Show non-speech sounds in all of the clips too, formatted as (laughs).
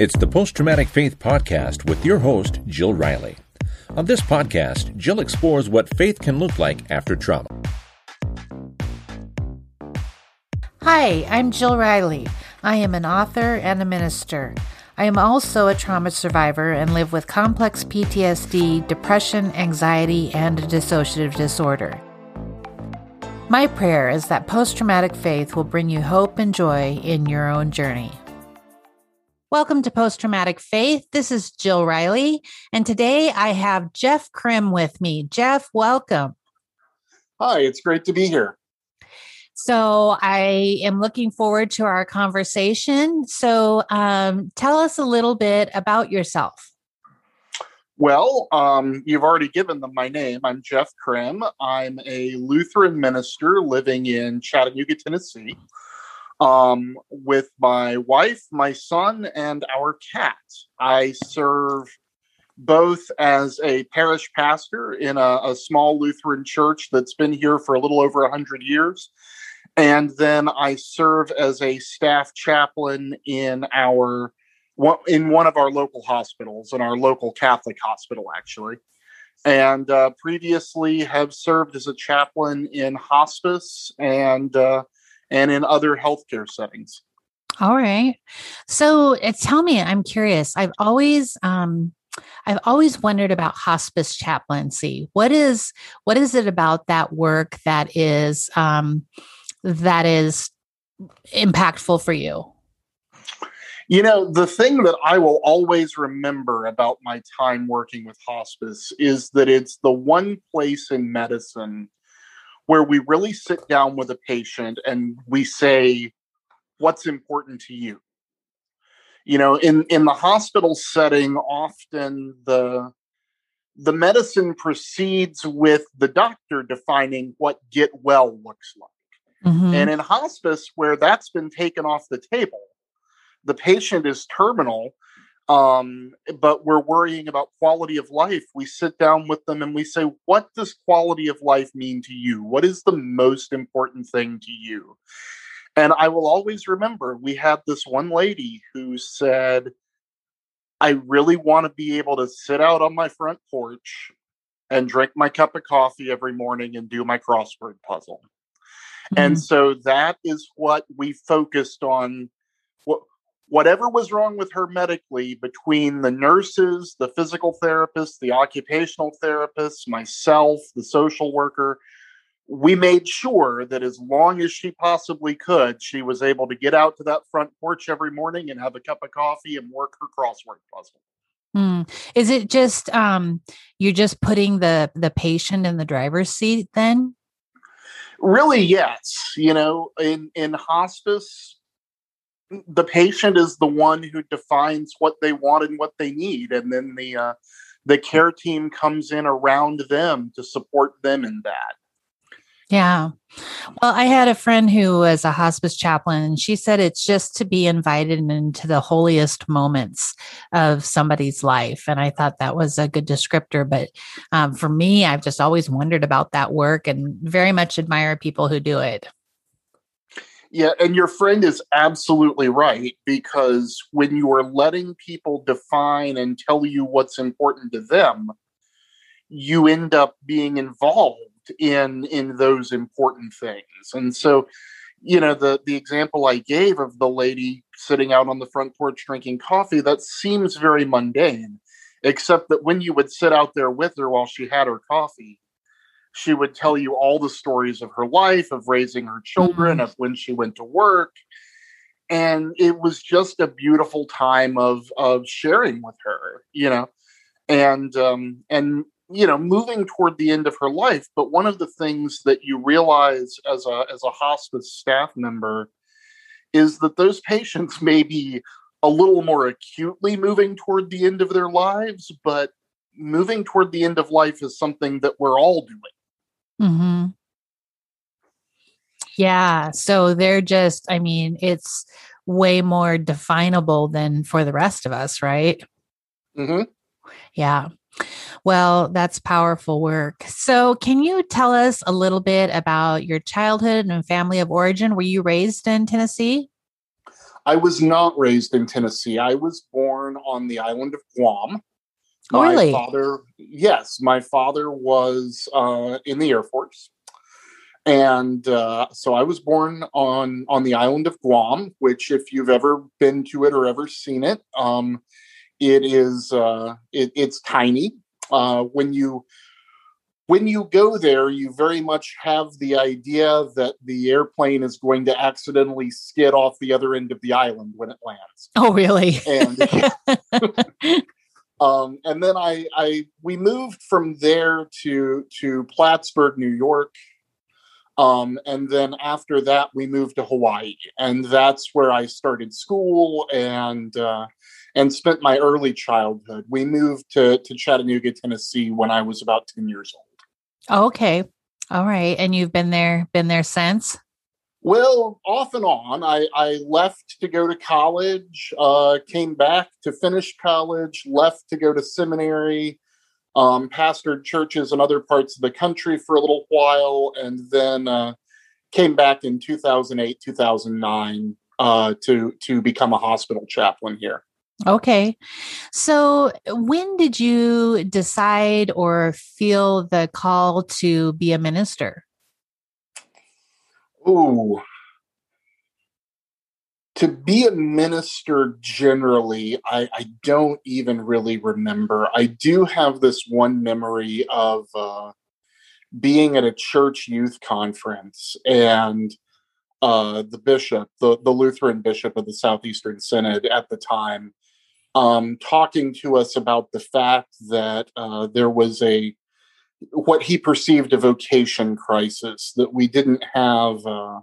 It's the Post Traumatic Faith Podcast with your host, Jill Riley. On this podcast, Jill explores what faith can look like after trauma. Hi, I'm Jill Riley. I am an author and a minister. I am also a trauma survivor and live with complex PTSD, depression, anxiety, and a dissociative disorder. My prayer is that post traumatic faith will bring you hope and joy in your own journey. Welcome to Post Traumatic Faith. This is Jill Riley, and today I have Jeff Krim with me. Jeff, welcome. Hi, it's great to be here. So, I am looking forward to our conversation. So, um, tell us a little bit about yourself. Well, um, you've already given them my name. I'm Jeff Krim. I'm a Lutheran minister living in Chattanooga, Tennessee um, with my wife, my son, and our cat. I serve both as a parish pastor in a, a small Lutheran church that's been here for a little over 100 years. And then I serve as a staff chaplain in our in one of our local hospitals, in our local Catholic hospital, actually. And uh, previously have served as a chaplain in hospice and uh, and in other healthcare settings. All right. So uh, tell me, I'm curious. I've always um, I've always wondered about hospice chaplaincy. What is what is it about that work that is um, that is impactful for you? You know, the thing that I will always remember about my time working with hospice is that it's the one place in medicine where we really sit down with a patient and we say, what's important to you? You know, in, in the hospital setting, often the the medicine proceeds with the doctor defining what get well looks like. Mm-hmm. And in hospice, where that's been taken off the table, the patient is terminal um, but we're worrying about quality of life. We sit down with them and we say, What does quality of life mean to you? What is the most important thing to you? And I will always remember we had this one lady who said, I really want to be able to sit out on my front porch and drink my cup of coffee every morning and do my crossword puzzle. Mm-hmm. And so that is what we focused on whatever was wrong with her medically between the nurses, the physical therapists, the occupational therapists, myself, the social worker, we made sure that as long as she possibly could, she was able to get out to that front porch every morning and have a cup of coffee and work her crossword puzzle. Hmm. Is it just um, you're just putting the the patient in the driver's seat then? Really, yes. You know, in in hospice, the patient is the one who defines what they want and what they need and then the uh, the care team comes in around them to support them in that. Yeah. Well i had a friend who was a hospice chaplain and she said it's just to be invited into the holiest moments of somebody's life and i thought that was a good descriptor but um, for me i've just always wondered about that work and very much admire people who do it yeah, and your friend is absolutely right because when you are letting people define and tell you what's important to them, you end up being involved in in those important things. And so, you know, the the example I gave of the lady sitting out on the front porch drinking coffee, that seems very mundane, except that when you would sit out there with her while she had her coffee, she would tell you all the stories of her life, of raising her children, mm-hmm. of when she went to work. And it was just a beautiful time of of sharing with her, you know, and um, and you know, moving toward the end of her life. But one of the things that you realize as a as a hospice staff member is that those patients may be a little more acutely moving toward the end of their lives, but moving toward the end of life is something that we're all doing. Mm-hmm. Yeah. So they're just, I mean, it's way more definable than for the rest of us, right? Mm-hmm. Yeah. Well, that's powerful work. So, can you tell us a little bit about your childhood and family of origin? Were you raised in Tennessee? I was not raised in Tennessee. I was born on the island of Guam. My really? father, yes, my father was uh, in the Air Force, and uh, so I was born on on the island of Guam. Which, if you've ever been to it or ever seen it, um, it is uh, it, it's tiny. Uh, when you when you go there, you very much have the idea that the airplane is going to accidentally skid off the other end of the island when it lands. Oh, really? And (laughs) um, and then I, I we moved from there to to Plattsburgh, New York. Um, and then after that, we moved to Hawaii, and that's where I started school and uh, and spent my early childhood. We moved to to Chattanooga, Tennessee, when I was about ten years old. Okay. All right. And you've been there, been there since? Well, off and on. I, I left to go to college, uh, came back to finish college, left to go to seminary, um, pastored churches in other parts of the country for a little while, and then uh, came back in 2008, 2009 uh, to, to become a hospital chaplain here. Okay. So, when did you decide or feel the call to be a minister? Ooh. To be a minister generally, I, I don't even really remember. I do have this one memory of uh, being at a church youth conference and uh, the bishop, the, the Lutheran bishop of the Southeastern Synod at the time, um, talking to us about the fact that uh, there was a what he perceived a vocation crisis that we didn't have uh,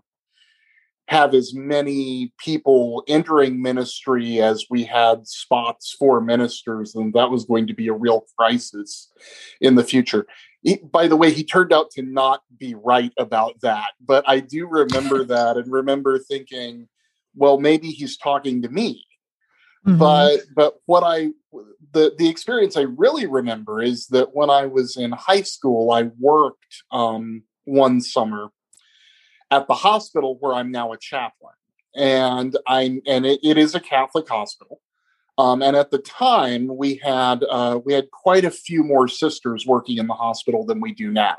have as many people entering ministry as we had spots for ministers and that was going to be a real crisis in the future. He, by the way he turned out to not be right about that but i do remember that and remember thinking well maybe he's talking to me Mhm. but but what i the the experience i really remember is that when i was in high school i worked um one summer at the hospital where i'm now a chaplain. And i and it, it is a catholic hospital. Um, and at the time we had uh, we had quite a few more sisters working in the hospital than we do now.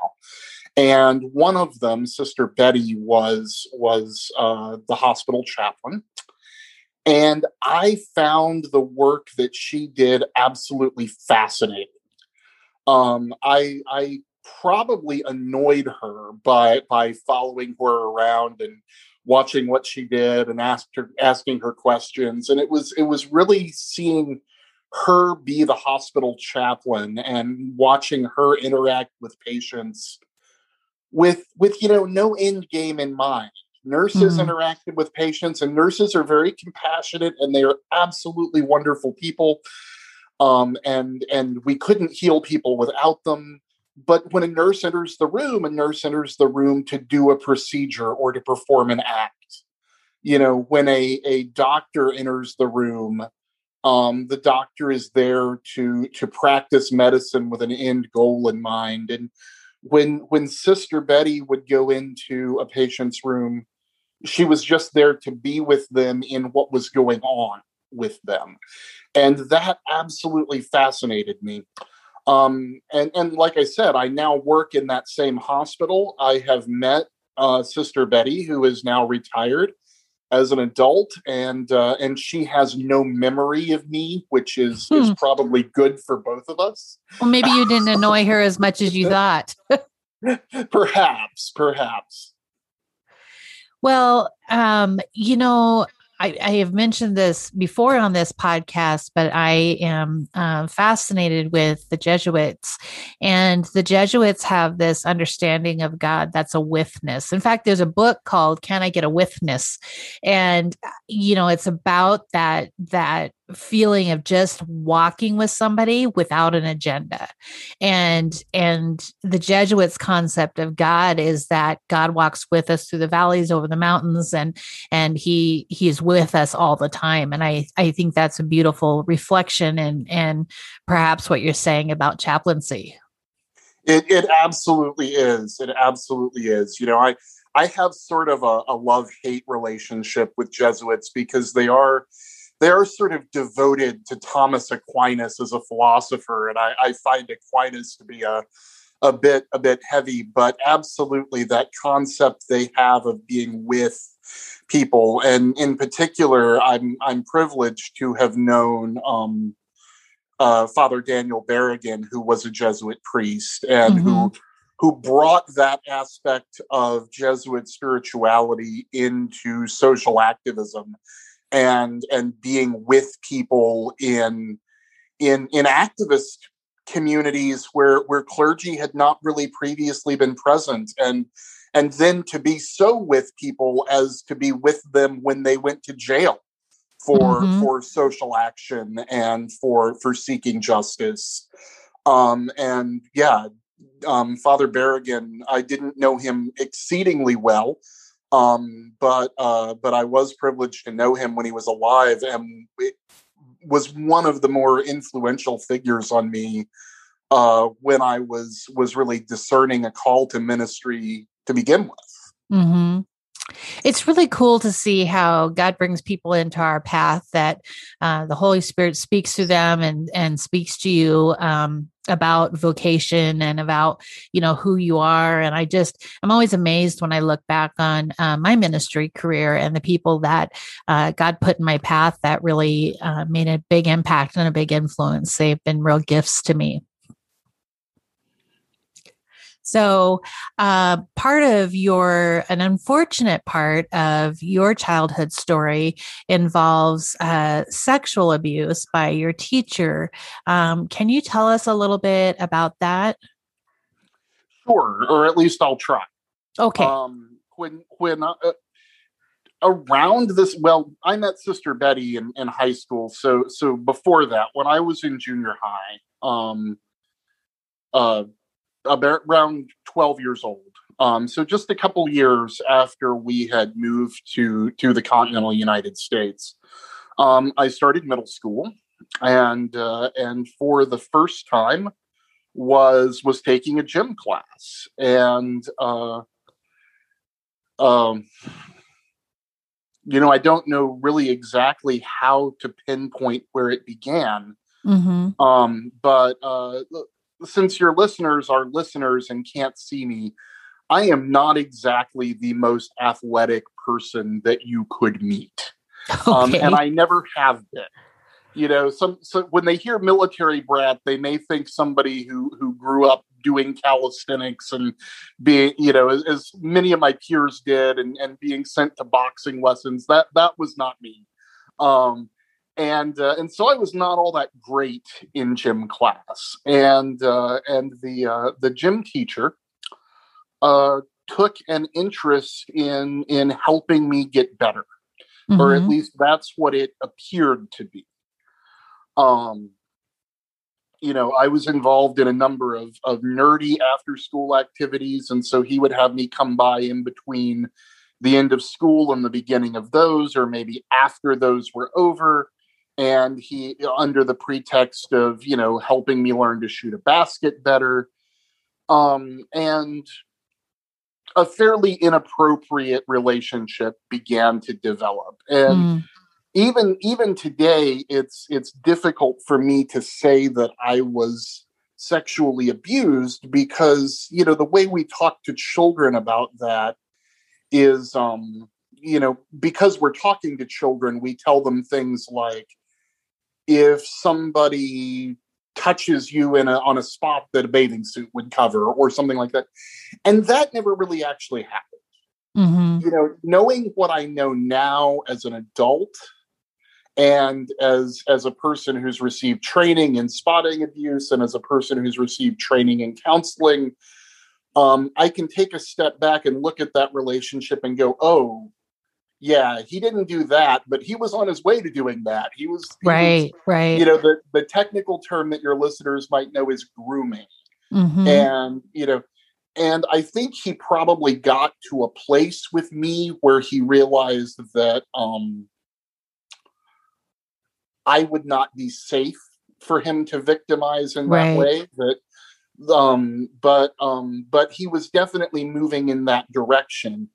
And one of them sister betty was was uh, the hospital chaplain and I found the work that she did absolutely fascinating. Um, I, I probably annoyed her by by following her around and watching what she did and asked her asking her questions. And it was it was really seeing her be the hospital chaplain and watching her interact with patients with with you know no end game in mind nurses Mhm. interacted with patients and nurses are very compassionate and they are absolutely wonderful people. Um, and and we couldn't heal people without them. But when a nurse enters the room a nurse enters the room to do a procedure or to perform an act. You know when a a doctor enters the room um, the doctor is there to to practice medicine with an end goal in mind. And when when sister betty would go into a patient's room she was just there to be with them in what was going on with them. And that absolutely fascinated me. Um, and and like i said i now work in that same hospital. I have met uh, sister betty who is now retired as an adult and uh, and she has no memory of me which is is Hmm. probably good for both of us. Well, maybe you didn't annoy her as much as you (laughs) thought. (laughs) perhaps perhaps Well, um, you know, I, I have mentioned this before on this podcast, but I am um, fascinated with the Jesuits. And the Jesuits have this understanding of God that's a witness. In fact, there's a book called Can I Get a Witness? And, uh, you know, it's about that, that feeling of just walking with somebody without an agenda and and the jesuits concept of god is that god walks with us through the valleys over the mountains and and he he is with us all the time and i i think that's a beautiful reflection and and perhaps what you're saying about chaplaincy It, it absolutely is. It absolutely is. You know, I I have sort of a, a love hate relationship with Jesuits because they are they are sort of devoted to Thomas Aquinas as a philosopher, and I, I find Aquinas to be a a bit a bit heavy, but absolutely that concept they have of being with people, and in particular, I'm I'm privileged to have known um, uh, Father Daniel Berrigan, who was a Jesuit priest and mm-hmm. who who brought that aspect of Jesuit spirituality into social activism and and being with people in in in activist communities where where clergy had not really previously been present and and then to be so with people as to be with them when they went to jail for mm-hmm. for social action and for for seeking justice um and yeah um father berrigan i didn't know him exceedingly well um but uh but i was privileged to know him when he was alive and was one of the more influential figures on me uh when i was was really discerning a call to ministry to begin with mm-hmm. It's really cool to see how God brings people into our path that uh, the Holy Spirit speaks to them and and speaks to you um, about vocation and about you know who you are. And I just I'm always amazed when I look back on uh, my ministry career and the people that uh, God put in my path that really uh, made a big impact and a big influence. They've been real gifts to me. So, uh, part of your, an unfortunate part of your childhood story involves uh, sexual abuse by your teacher. Um, can you tell us a little bit about that? Sure, or at least I'll try. Okay. Um, when when uh, uh around this, well, I met Sister Betty in, in high school. So so before that, when I was in junior high, um, uh, around 12 years old. Um, so just a couple years after we had moved to to the continental United States, um, I started middle school, and uh, and for the first time was was taking a gym class, and uh, um, you know I don't know really exactly how to pinpoint where it began. Mm-hmm. Um, but uh, since your listeners are listeners and can't see me, I am not exactly the most athletic person that you could meet. Okay. (laughs) Um, and I never have been. You know, some so when they hear military brat, they may think somebody who who grew up doing calisthenics and being, you know, as, as many of my peers did, and and being sent to boxing lessons. That that was not me. Um, and uh, and so I was not all that great in gym class, and uh, and the uh, the gym teacher uh, took an interest in in helping me get better, mm-hmm. or at mm-hmm. least that's what it appeared to be. Um, you know, I was involved in a number of of nerdy after school activities, and so he would have me come by in between the end of school and the beginning of those, or maybe after those were over and he under the pretext of you know helping me learn to shoot a basket better um and a fairly inappropriate relationship began to develop and mm. even even today it's it's difficult for me to say that i was sexually abused because you know the way we talk to children about that is um you know because we're talking to children we tell them things like if somebody touches you in a, on a spot that a bathing suit would cover or something like that. And that never really actually happened. Mm-hmm. You know, knowing what I know now as an adult and as as a person who's received training in spotting abuse and as a person who's received training in counseling, um, I can take a step back and look at that relationship and go, oh, yeah, he didn't do that, but he was on his way to doing that. He was he right, was, right. You know, the the technical term that your listeners might know is grooming, mm-hmm. and you know, and I think he probably got to a place with me where he realized that um, I would not be safe for him to victimize in right. that way. That, um, but um, but he was definitely moving in that direction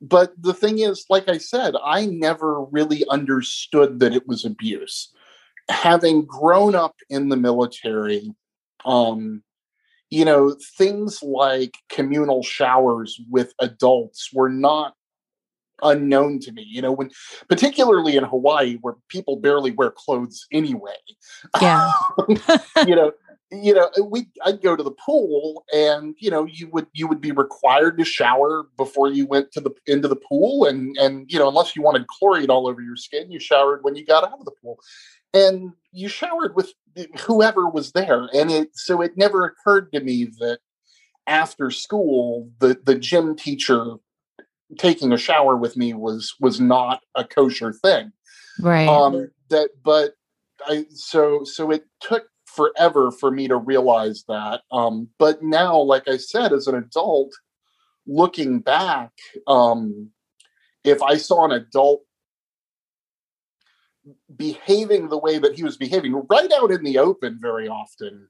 but the thing is, like I said, I never really understood that it was abuse. Having grown up in the military, um, you know, things like communal showers with adults were not unknown to me. You know, when particularly in Hawaii where people barely wear clothes anyway. Yeah. (laughs) you know, you know, we I'd go to the pool and you know, you would you would be required to shower before you went to the into the pool and and you know, unless you wanted chlorine all over your skin, you showered when you got out of the pool. And you showered with whoever was there. And it so it never occurred to me that after school the the gym teacher taking a shower with me was was not a kosher thing. Right. Um that but i so so it took forever for me to realize that um but now like i said as an adult looking back um if i saw an adult behaving the way that he was behaving right out in the open very often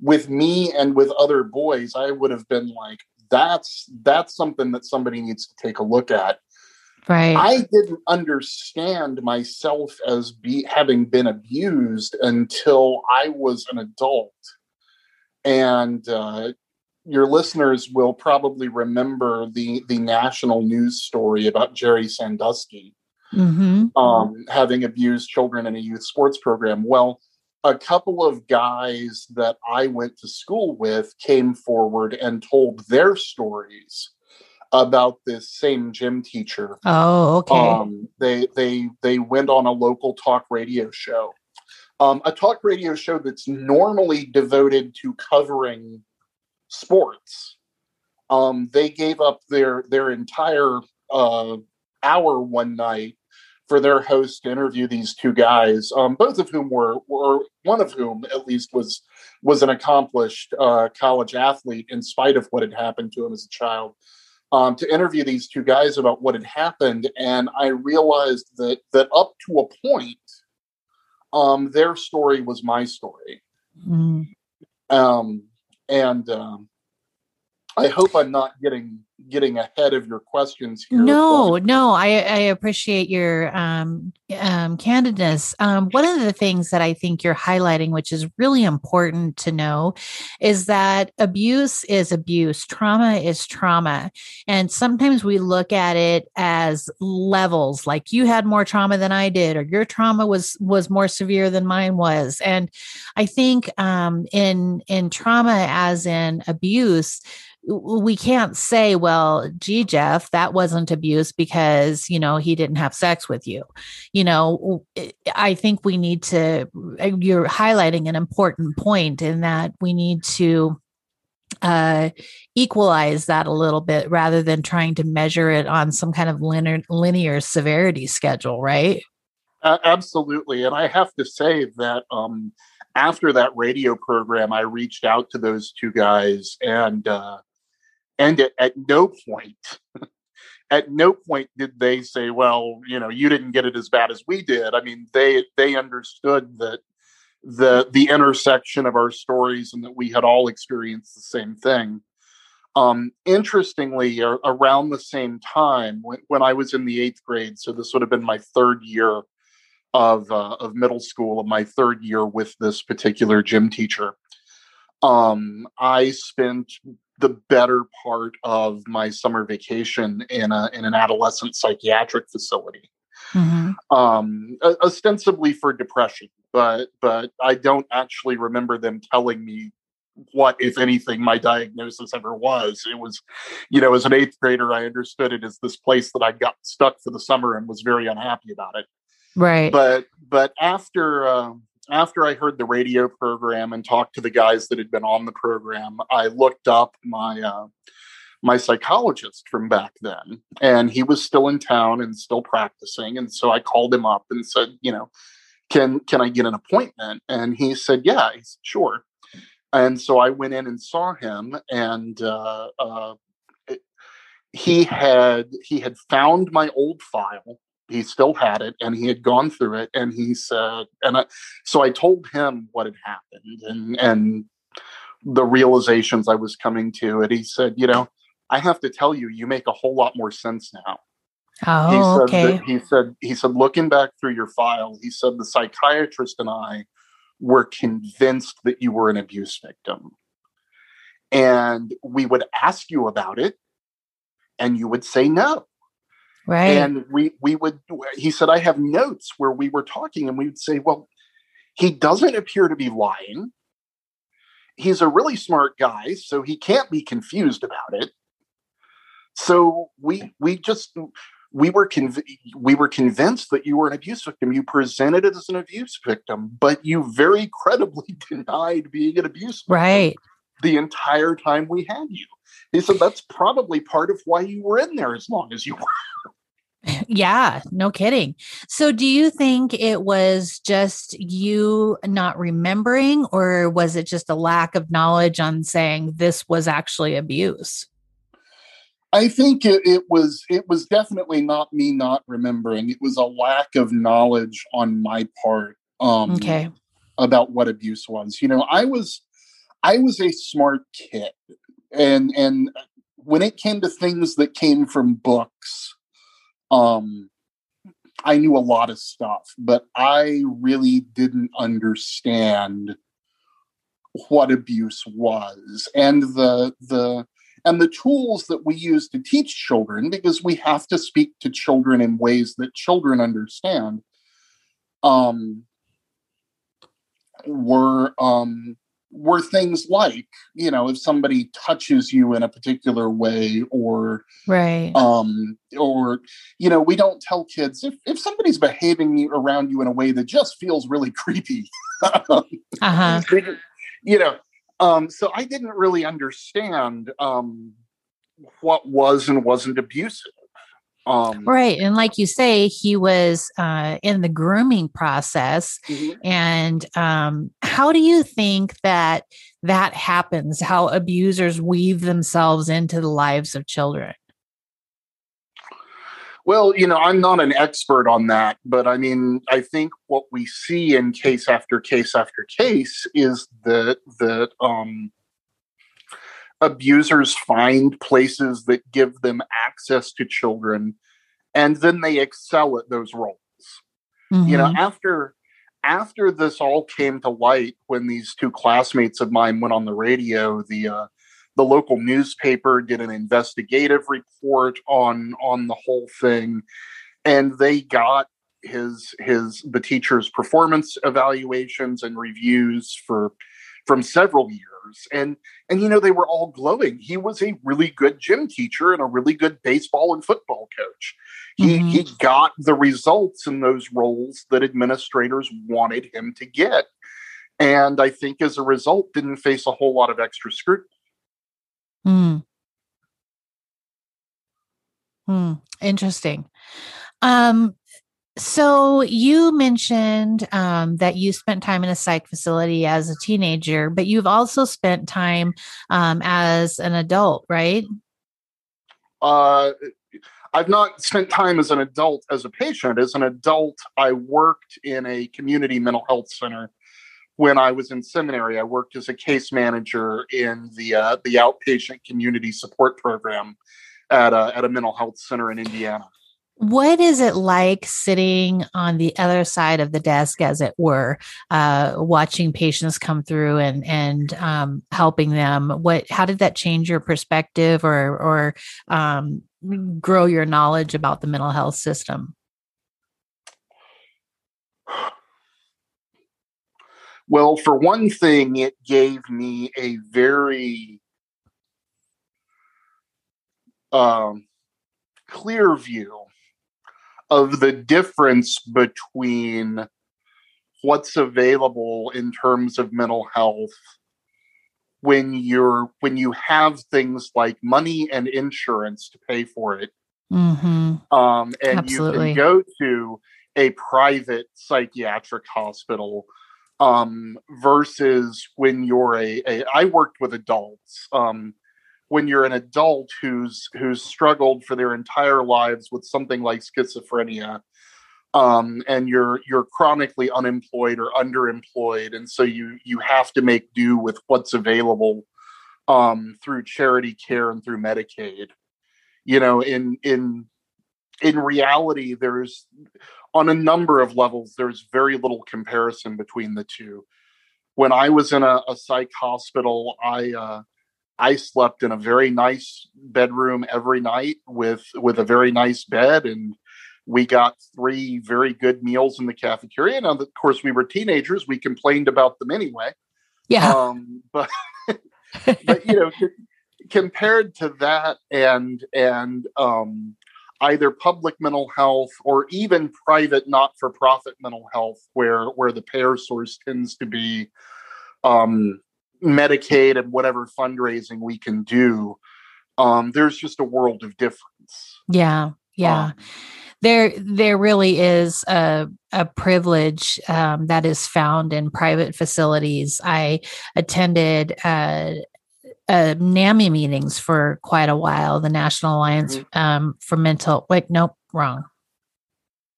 with me and with other boys i would have been like that's that's something that somebody needs to take a look at right. I didn't understand myself as be having been abused until i was an adult. And uh, your listeners will probably remember the the national news story about jerry sandusky mm-hmm. um, having abused children in a youth sports program. Well a couple of guys that I went to school with came forward and told their stories about this same gym teacher. oh okay Um, they they they went on a local talk radio show, um, a talk radio show that's normally devoted to covering sports. Um, they gave up their their entire uh, hour one night for their host to interview these two guys, um, both of whom were, were one of whom at least was was an accomplished uh, college athlete in spite of what had happened to him as a child. Um, to interview these two guys about what had happened, and I realized that that up to a point, um, their story was my story, Mm. um, and um, I hope I'm not getting getting ahead of your questions here. No, but- no, I, I appreciate your um, um, candidness. Um, one of the things that I think you're highlighting, which is really important to know, is that abuse is abuse, trauma is trauma. And sometimes we look at it as levels, like you had more trauma than I did, or your trauma was was more severe than mine was. And I think um, in in trauma, as in abuse, we can't say, well, gee, Jeff, that wasn't abuse because, you know, he didn't have sex with you. You know, I think we need to, uh, you're highlighting an important point in that we need to uh equalize that a little bit rather than trying to measure it on some kind of linear linear severity schedule right A- absolutely. And I have to say that um, after that radio program, I reached out to those two guys, and uh, and at, at no point, (laughs) at no point did they say, "Well, you know, you didn't get it as bad as we did." I mean, they they understood that the the intersection of our stories and that we had all experienced the same thing. Um, interestingly, ar- around the same time, when, when I was in the eighth grade, so this would have been my third year of uh, of middle school, of my third year with this particular gym teacher, um, I spent the better part of my summer vacation in a in an adolescent psychiatric facility Mhm. um, ostensibly for depression, but but I don't actually remember them telling me what, if anything, my diagnosis ever was. It was, you know, as an eighth grader, I understood it as this place that I got stuck for the summer and was very unhappy about it. right But but after um, after I heard the radio program and talked to the guys that had been on the program, I looked up my uh, my psychologist from back then, and he was still in town and still practicing. And so I called him up and said, you know, can can I get an appointment? And he said, yeah, he said, sure. And so I went in and saw him, and uh, uh, he had he had found my old file. He still had it, and he had gone through it. And he said, and I, so I told him what had happened and and the realizations I was coming to. And he said, you know, I have to tell you, you make a whole lot more sense now. Oh, he said okay. that- he said he said looking back through your file, he said the psychiatrist and I were convinced that you were an abuse victim. And we would ask you about it and you would say no. Right. And we we would he said I have notes where we were talking and we would say, well, he doesn't appear to be lying. He's a really smart guy, so he can't be confused about it. So we we just we were conv- we were convinced that you were an abuse victim. You presented it as an abuse victim, but you very credibly (laughs) denied being an abuse victim right. the entire time we had you. He said that's probably part of why you were in there as long as you were. Yeah, no kidding. So, do you think it was just you not remembering, or was it just a lack of knowledge on saying this was actually abuse? I think it, it was it was definitely not me not remembering. It was a lack of knowledge on my part um, Okay. about what abuse was. You know, I was I was a smart kid, and and when it came to things that came from books, um, I knew a lot of stuff, but I really didn't understand what abuse was and the the and the tools that we use to teach children because we have to speak to children in ways that children understand um were um were things like you know if somebody touches you in a particular way or Right. um or you know we don't tell kids if if somebody's behaving around you in a way that just feels really creepy (laughs) Uh huh. you know um so i didn't really understand um what was and wasn't abusive um Right. And like you say, he was uh, in the grooming process. mhm. And um, how do you think that that happens? How abusers weave themselves into the lives of children? well you know i'm not an expert on that but i mean i think what we see in case after case after case is that that um abusers find places that give them access to children and then they excel at those roles you know Mhm. after after this all came to light when these two classmates of mine went on the radio the uh the local newspaper did an investigative report on on the whole thing and they got his his the teacher's performance evaluations and reviews for from several years and and you know they were all glowing he was a really good gym teacher and a really good baseball and football coach he Mhm. he got the results in those roles that administrators wanted him to get and i think as a result didn't face a whole lot of extra scrutiny Hmm. Hmm. Interesting. Um, so you mentioned um, that you spent time in a psych facility as a teenager, but you've also spent time um, as an adult, right? uh I've not spent time as an adult as a patient. As an adult, I worked in a community mental health center when I was in seminary. I worked as a case manager in the uh, the outpatient community support program at a, at a mental health center in Indiana. What is it like sitting on the other side of the desk, as it were, uh, watching patients come through and and um, helping them? What? How did that change your perspective, or or um, grow your knowledge about the mental health system? Well, for one thing, it gave me a very um, clear view of the difference between what's available in terms of mental health when you're when you have things like money and insurance to pay for it Mm-hmm. um, and Absolutely. you can go to a private psychiatric hospital um, versus when you're a, a I worked with adults um, when you're an adult who's who's struggled for their entire lives with something like schizophrenia um, and you're you're chronically unemployed or underemployed and so you you have to make do with what's available um, through charity care and through Medicaid. You know, in in in reality, there's on a number of levels, there's very little comparison between the two. When I was in a, a psych hospital, I uh, I slept in a very nice bedroom every night with with a very nice bed and we got three very good meals in the cafeteria. Now, of course, we were teenagers. We complained about them anyway. Yeah. Um, but (laughs) but you know, compared to that and and um, either public mental health or even private not-for-profit mental health, where where the payer source tends to be um, Medicaid and whatever fundraising we can do, um, there's just a world of difference. Yeah, yeah. Um, there, there really is a a privilege um, that is found in private facilities. I attended uh, uh, NAMI meetings for quite a while. The National Alliance mm-hmm. um, for Mental. Wait, nope, wrong.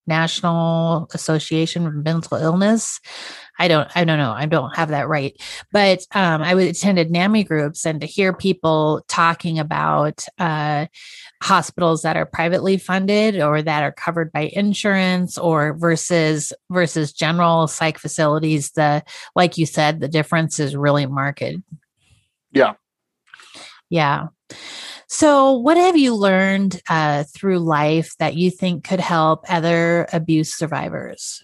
National Association for Mental Illness. I don't, I don't know. I don't have that right. But um, I would attended NAMI groups and to hear people talking about uh, hospitals that are privately funded or that are covered by insurance or versus versus general psych facilities. The like you said, the difference is really marked. Yeah. Yeah. So, what have you learned uh, through life that you think could help other abuse survivors?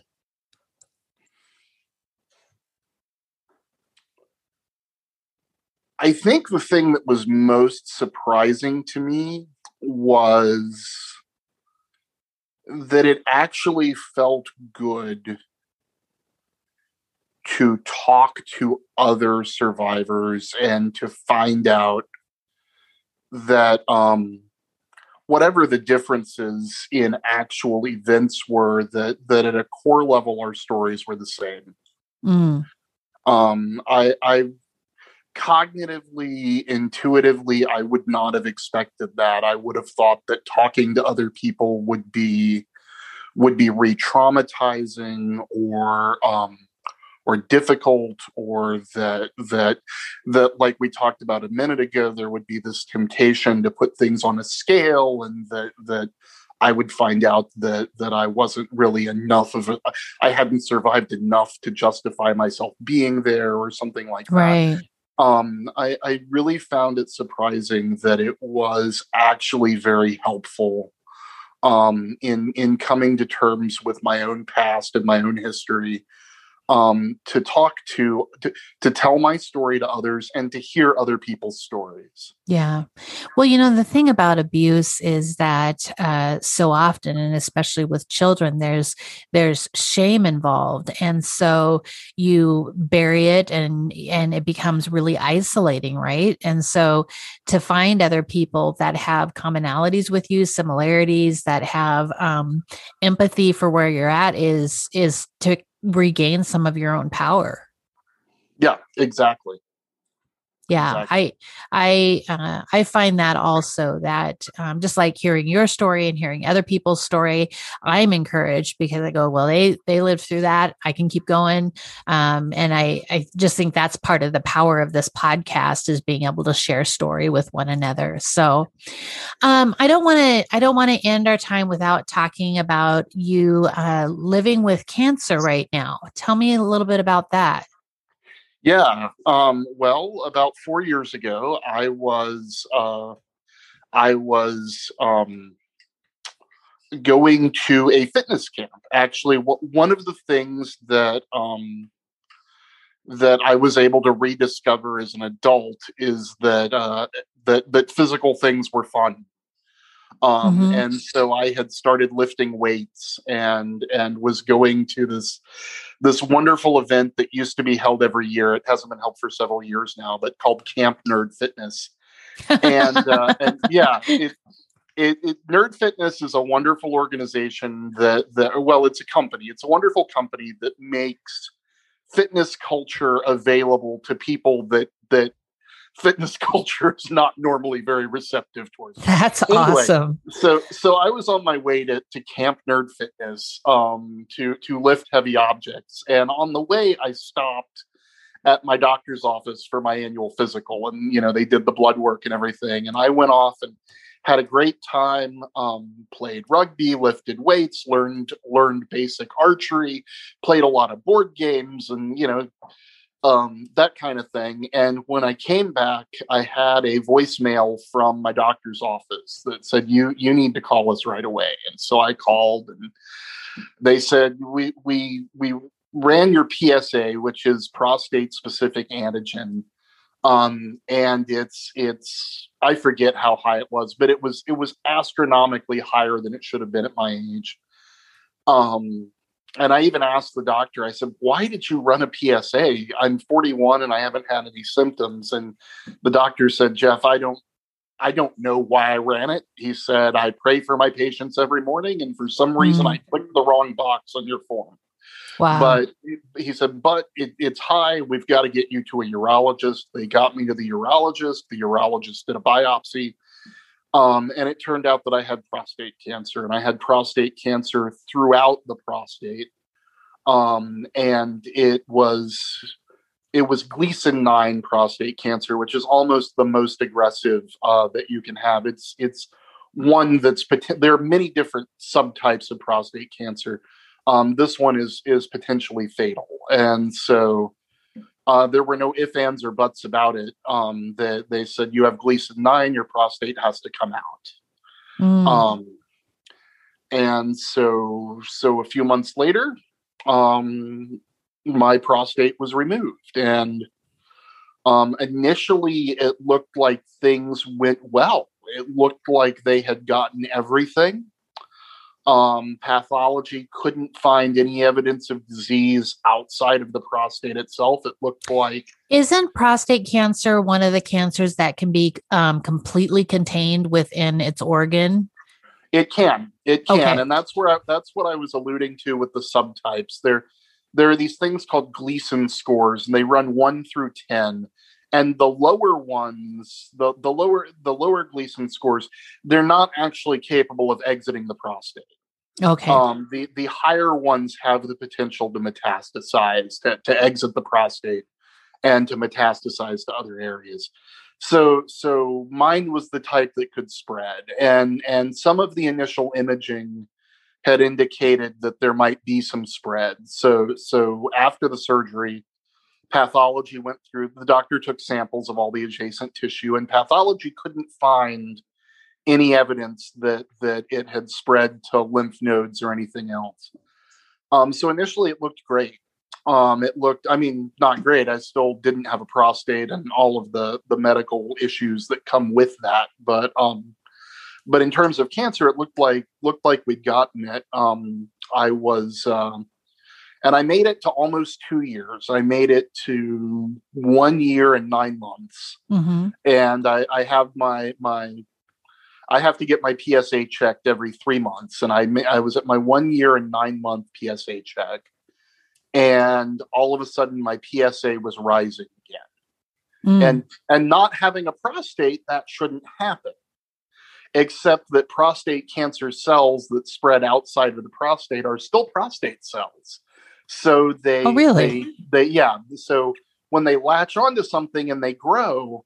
I think the thing that was most surprising to me was that it actually felt good to talk to other survivors and to find out that um, whatever the differences in actual events were, that that at a core level our stories were the same. Mm. Um, I, I cognitively, intuitively, I would not have expected that. I would have thought that talking to other people would be would be re-traumatizing or um, or difficult or that that that like we talked about a minute ago there would be this temptation to put things on a scale and that that I would find out that that I wasn't really enough of a I hadn't survived enough to justify myself being there or something like that. Right. Um, I, I really found it surprising that it was actually very helpful um, in in coming to terms with my own past and my own history um, to talk to, to to tell my story to others and to hear other people's stories. Yeah. Well you know the thing about abuse is that uh, so often and especially with children there's there's shame involved. And so you bury it and and it becomes really isolating right? And so to find other people that have commonalities with you similarities that have um, empathy for where you're at is is to regain some of your own power. Yeah, exactly yeah exactly. i i uh, i find that also that um, just like hearing your story and hearing other people's story i'm encouraged because i go well they they lived through that i can keep going. Um, and i i just think that's part of the power of this podcast is being able to share story with one another. So um, i don't want to i don't want to end our time without talking about you uh, living with cancer right now. Tell me a little bit about that yeah. Um, well, about four years ago, I was uh, I was um, going to a fitness camp. Actually, one of the things that um, that I was able to rediscover as an adult is that uh, that that physical things were fun. Um, mm-hmm. and so I had started lifting weights and and was going to this this wonderful event that used to be held every year. It hasn't been held for several years now, but called Camp Nerd Fitness. And, uh, and (laughs) yeah, it, it, it, Nerd Fitness is a wonderful organization that that well, it's a company. It's a wonderful company that makes fitness culture available to people that that fitness (laughs) culture is not normally very receptive towards. That's anyway, awesome. So so I was on my way to, to Camp Nerd Fitness um, to to lift heavy objects, and on the way I stopped at my doctor's office for my annual physical, and you know they did the blood work and everything, and I went off and had a great time. Um, played rugby, lifted weights, learned learned basic archery, played a lot of board games, and you know um, that kind of thing. And when I came back, I had a voicemail from my doctor's office that said, "You you need to call us right away." And so I called, and they said, "We we we ran your PSA, which is prostate specific antigen." Um, and it's it's I forget how high it was, but it was it was astronomically higher than it should have been at my age. Um, and I even asked the doctor, I said, why did you run a PSA? I'm 41 and I haven't had any symptoms. And the doctor said, Jeff, I don't I don't know why I ran it. He said, I pray for my patients every morning, and for some reason, mm. I clicked the wrong box on your form. Wow. But he said, but it, it's high. We've got to get you to a urologist. They got me to the urologist. The urologist did a biopsy. Um, and it turned out that I had prostate cancer, and I had prostate cancer throughout the prostate. Um, and it was it was Gleason nine prostate cancer, which is almost the most aggressive uh, that you can have. It's it's one that's there are many different subtypes of prostate cancer. Um, this one is is potentially fatal, and so uh, there were no ifs, ands, or buts about it. Um, they, they said you have Gleason nine, your prostate has to come out. Mm. Um, and so, so a few months later, um, my prostate was removed, and um, initially it looked like things went well. It looked like they had gotten everything um, pathology couldn't find any evidence of disease outside of the prostate itself. It looked like. Isn't prostate cancer one of the cancers that can be um, completely contained within its organ? It can. It can, okay. and that's where I, that's what I was alluding to with the subtypes. There, there are these things called Gleason scores, and they run one through ten and the lower ones the, the lower the lower gleason scores they're not actually capable of exiting the prostate. Okay. Um, the the higher ones have the potential to metastasize to, to exit the prostate and to metastasize to other areas. So so mine was the type that could spread and and some of the initial imaging had indicated that there might be some spread. So so after the surgery pathology went through the doctor took samples of all the adjacent tissue and pathology couldn't find any evidence that that it had spread to lymph nodes or anything else. Um, so initially it looked great. Um, it looked i mean not great i still didn't have a prostate and all of the the medical issues that come with that but um but in terms of cancer it looked like looked like we'd gotten it. Um i was um and I made it to almost two years. I made it to one year and nine months, mm-hmm. and I, I, have my my I have to get my PSA checked every three months, and I I was at my one year and nine month PSA check, and all of a sudden my PSA was rising again, mm. and and not having a prostate that shouldn't happen except that prostate cancer cells that spread outside of the prostate are still prostate cells. So they, oh, really? They, they, yeah. So when they latch onto something and they grow,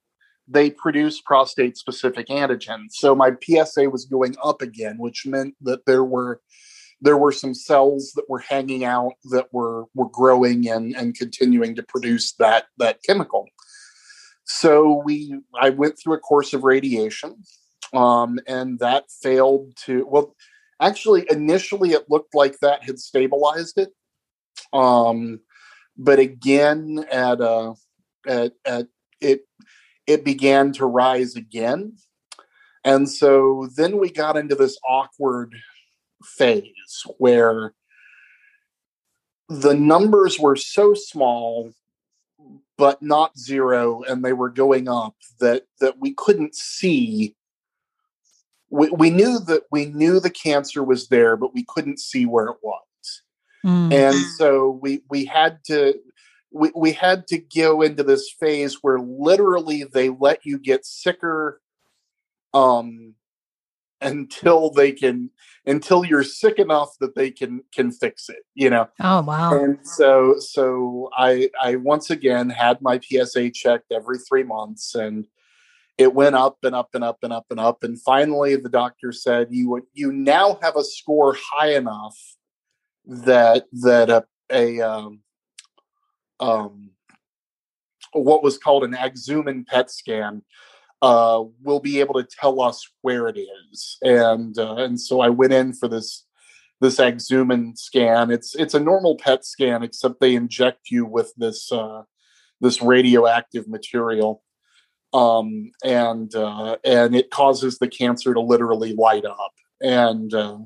they produce prostate specific antigens. So my PSA was going up again, which meant that there were there were some cells that were hanging out that were were growing and and continuing to produce that that chemical. So we I went through a course of radiation, um, and that failed to well. Actually, initially it looked like that had stabilized it, um, but again, at, uh, at, at it, it began to rise again. And so then we got into this awkward phase where the numbers were so small but not zero and they were going up that that we couldn't see we, we knew that we knew the cancer was there but we couldn't see where it was Mm. And so we we had to we, we had to go into this phase where literally they let you get sicker um until they can until you're sick enough that they can can fix it you know? Oh wow. And so so i i once again had my psa checked every three months and it went up and up and up and up and up. And finally the doctor said you you now have a score high enough that that a, a um, um what was called an Axumin PET scan uh, will be able to tell us where it is. And uh, and so I went in for this this Axumin scan. It's it's a normal PET scan, except they inject you with this uh, this radioactive material, um, and uh, and it causes the cancer to literally light up. And uh,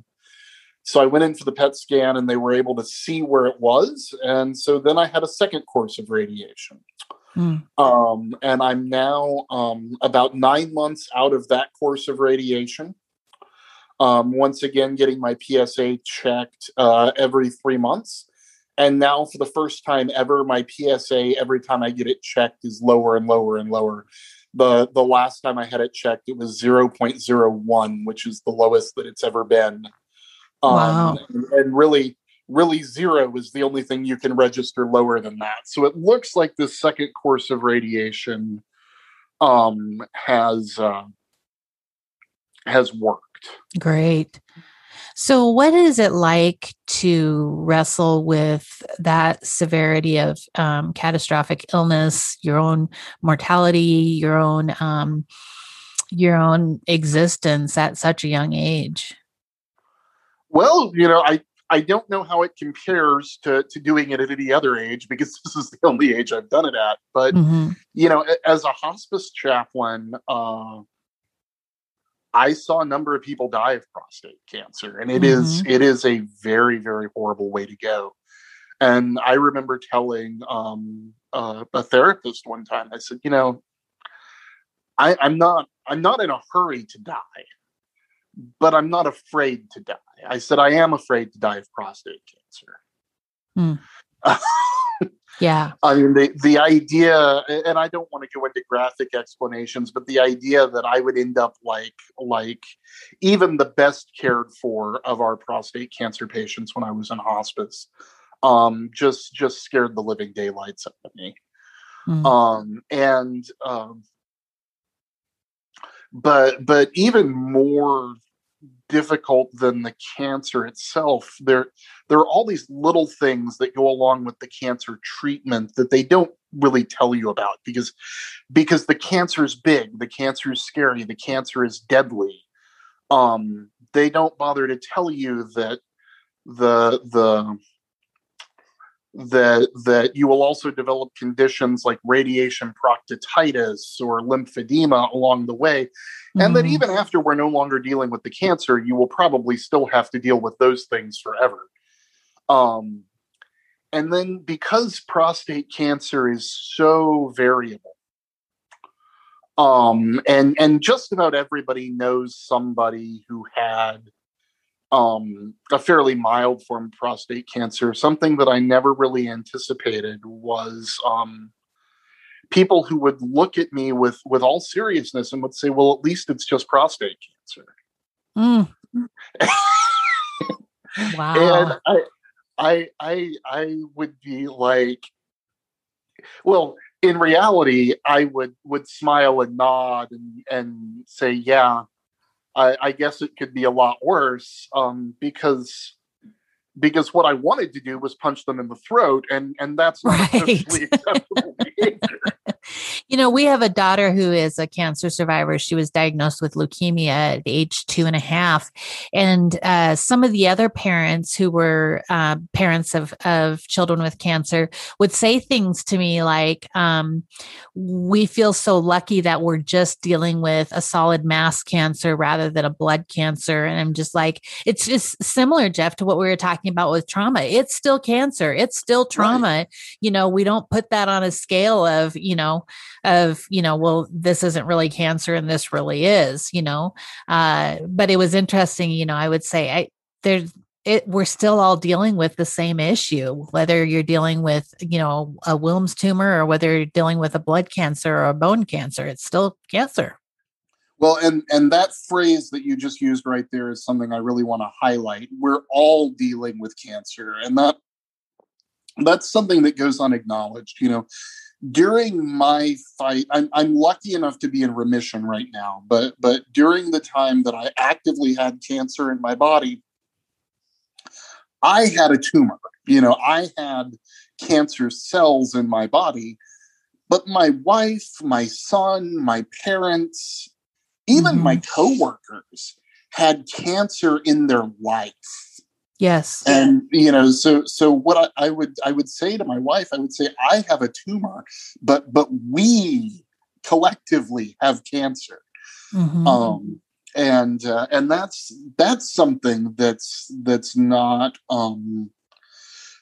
so I went in for the PET scan, and they were able to see where it was. And so then I had a second course of radiation. Mm. Um, and I'm now um, about nine months out of that course of radiation. Um, once again, getting my PSA checked uh, every three months. And now, for the first time ever, my PSA every time I get it checked is lower and lower and lower. The the last time I had it checked, it was 0.01, which is the lowest that it's ever been. Um, wow. and, really, really zero is the only thing you can register lower than that. So it looks like this second course of radiation um, has uh, has worked. Great. So, what is it like to wrestle with that severity of um, catastrophic illness, your own mortality, your own um, your own existence at such a young age? Well, you know, I I don't know how it compares to, to doing it at any other age because (laughs) this is the only age I've done it at. But mm-hmm. you know, as a hospice chaplain, uh, I saw a number of people die of prostate cancer, and it mm-hmm. is it is a very very horrible way to go. And I remember telling um, uh, a therapist one time, I said, you know, I, I'm not I'm not in a hurry to die but I'm not afraid to die. I said, I am afraid to die of prostate cancer. Mm. (laughs) yeah. I mean, the, the idea, and I don't want to go into graphic explanations, but the idea that I would end up like, like even the best cared for of our prostate cancer patients when I was in hospice, um, just, just scared the living daylights out of me. Mm. Um, and, um, but but even more difficult than the cancer itself there there are all these little things that go along with the cancer treatment that they don't really tell you about because because the cancer is big the cancer is scary the cancer is deadly. Um they don't bother to tell you that the the that that you will also develop conditions like radiation proctitis or lymphedema along the way and mm. that mm-hmm. even after we're no longer dealing with the cancer you will probably still have to deal with those things forever um, and then because prostate cancer is so variable um, and and just about everybody knows somebody who had um, a fairly mild form of prostate cancer. Something that I never really anticipated was um, people who would look at me with with all seriousness and would say, "Well, at least it's just prostate cancer." Mm. (laughs) wow. And I, I, I, I would be like, well, in reality, I would would smile and nod and and say, "Yeah, I, I guess it could be a lot worse um, because because what I wanted to do was punch them in the throat, and and that's not right. (laughs) acceptable behavior. You know, we have a daughter who is a cancer survivor. She was diagnosed with leukemia at age two and a half. And uh, some of the other parents who were uh, parents of, of children with cancer would say things to me like, um, We feel so lucky that we're just dealing with a solid mass cancer rather than a blood cancer. And I'm just like, it's just similar, Jeff, to what we were talking about with trauma. It's still cancer, it's still trauma. Right. You know, we don't put that on a scale of, you know, of you know well this isn't really cancer and this really is you know uh, but it was interesting you know i would say i there's it we're still all dealing with the same issue whether you're dealing with you know a Wilms tumor or whether you're dealing with a blood cancer or a bone cancer it's still cancer Well, and and that phrase that you just used right there is something I really want to highlight. We're all dealing with cancer, and that that's something that goes unacknowledged. You know, during my fight, I'm I'm lucky enough to be in remission right now, but but during the time that I actively had cancer in my body, I had a tumor. You know, I had cancer cells in my body, but my wife, my son, my parents, even mm-hmm. my coworkers had cancer in their life. Yes. And you know, so so what I, I would I would say to my wife, I would say, I have a tumor, but but we collectively have cancer. Mm-hmm. Um and uh, and that's that's something that's that's not um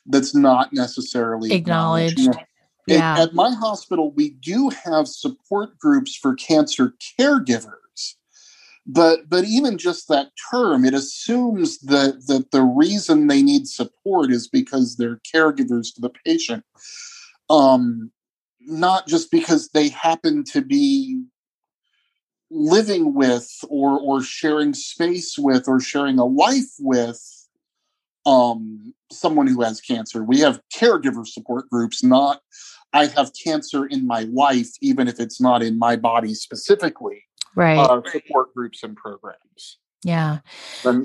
that's not necessarily acknowledged. acknowledged. Yeah. At, at my hospital, we do have support groups for cancer caregivers but but even just that term it assumes that that the reason they need support is because they're caregivers to the patient. Um not just because they happen to be living with or or sharing space with or sharing a life with um someone who has cancer. We have caregiver support groups not i have cancer in my life even if it's not in my body specifically right uh, support groups and programs yeah.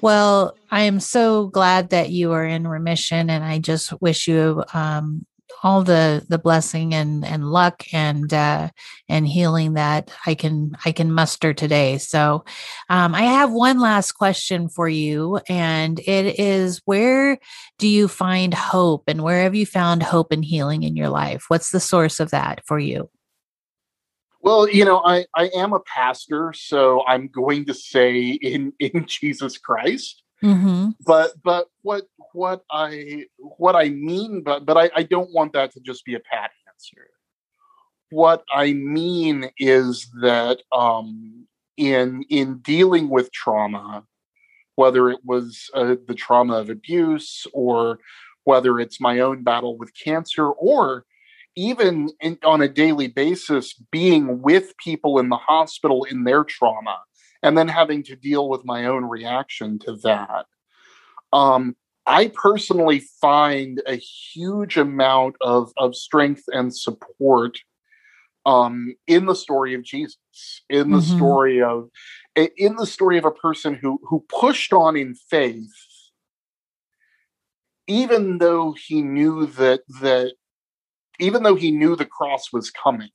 well, I am so glad that you are in remission and I just wish you um, all the the blessing and and luck and uh and healing that I can I can muster today. So um I have one last question for you and it is where do you find hope and where have you found hope and healing in your life? What's the source of that for you? Well, you know, I, I am a pastor, so I'm going to say in (laughs) in Jesus Christ. Mm-hmm. But but what what I what I mean, but but I, I don't want that to just be a pat answer. What I mean is that um, in in dealing with trauma, whether it was uh, the trauma of abuse or whether it's my own battle with cancer or even in, on a daily basis, being with people in the hospital in their trauma and then having to deal with my own reaction to that. Um, I personally find a huge amount of, of strength and support um, in the story of Jesus, in the mm-hmm. story of in the story of a person who who pushed on in faith, even though he knew that that even though he knew the cross was coming.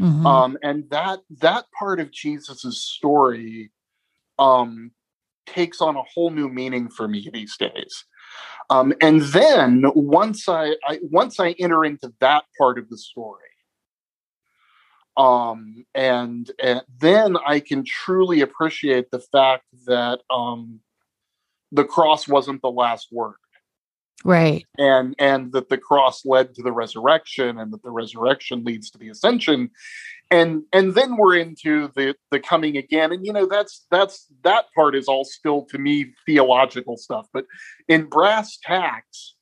Mm-hmm. Um, and that that part of Jesus's story um, takes on a whole new meaning for me these days. Um, and then once I, I once I enter into that part of the story, um, and, and then I can truly appreciate the fact that um, the cross wasn't the last word right. And and that the cross led to the resurrection and that the resurrection leads to the ascension. And and then we're into the the coming again. And you know that's that's that part is all still to me theological stuff. But in brass tacks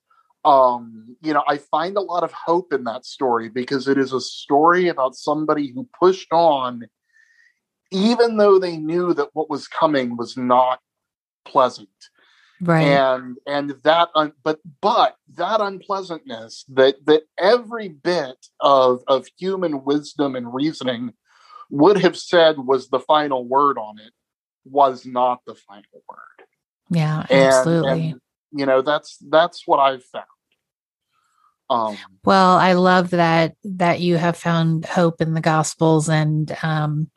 um you know i find a lot of hope in that story because it is a story about somebody who pushed on even though they knew that what was coming was not pleasant right. And and that un, but but that unpleasantness that that every bit of of human wisdom and reasoning would have said was the final word on it was not the final word. Yeah absolutely and, and, you know that's that's what i've found um, well, I love that that you have found hope in the Gospels and um,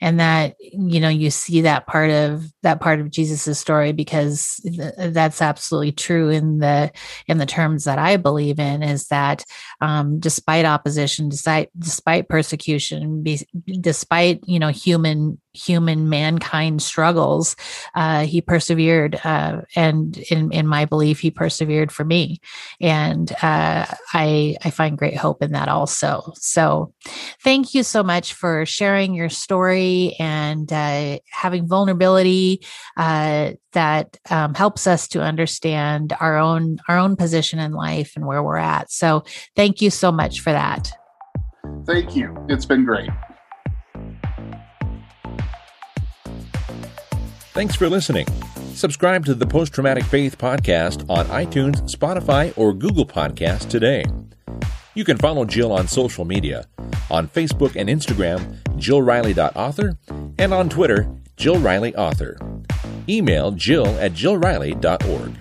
and that you know you see that part of that part of jesus's story because th- that's absolutely true in the in the terms that i believe in is that um, despite opposition despite despite persecution be, despite you know human human mankind struggles uh, he persevered uh, and in, in my belief he persevered for me and uh, i i find great hope in that also so thank you so much for sharing your story and uh, having vulnerability uh, that um, helps us to understand our own our own position in life and where we're at. So thank you so much for that. Thank you. It's been great. Thanks for listening. Subscribe to the Post Traumatic Faith podcast on iTunes, Spotify, or Google Podcast today. You can follow Jill on social media on Facebook and Instagram, jillriley.author, and on Twitter, Jill Riley Author. Email jill at jillriley.org.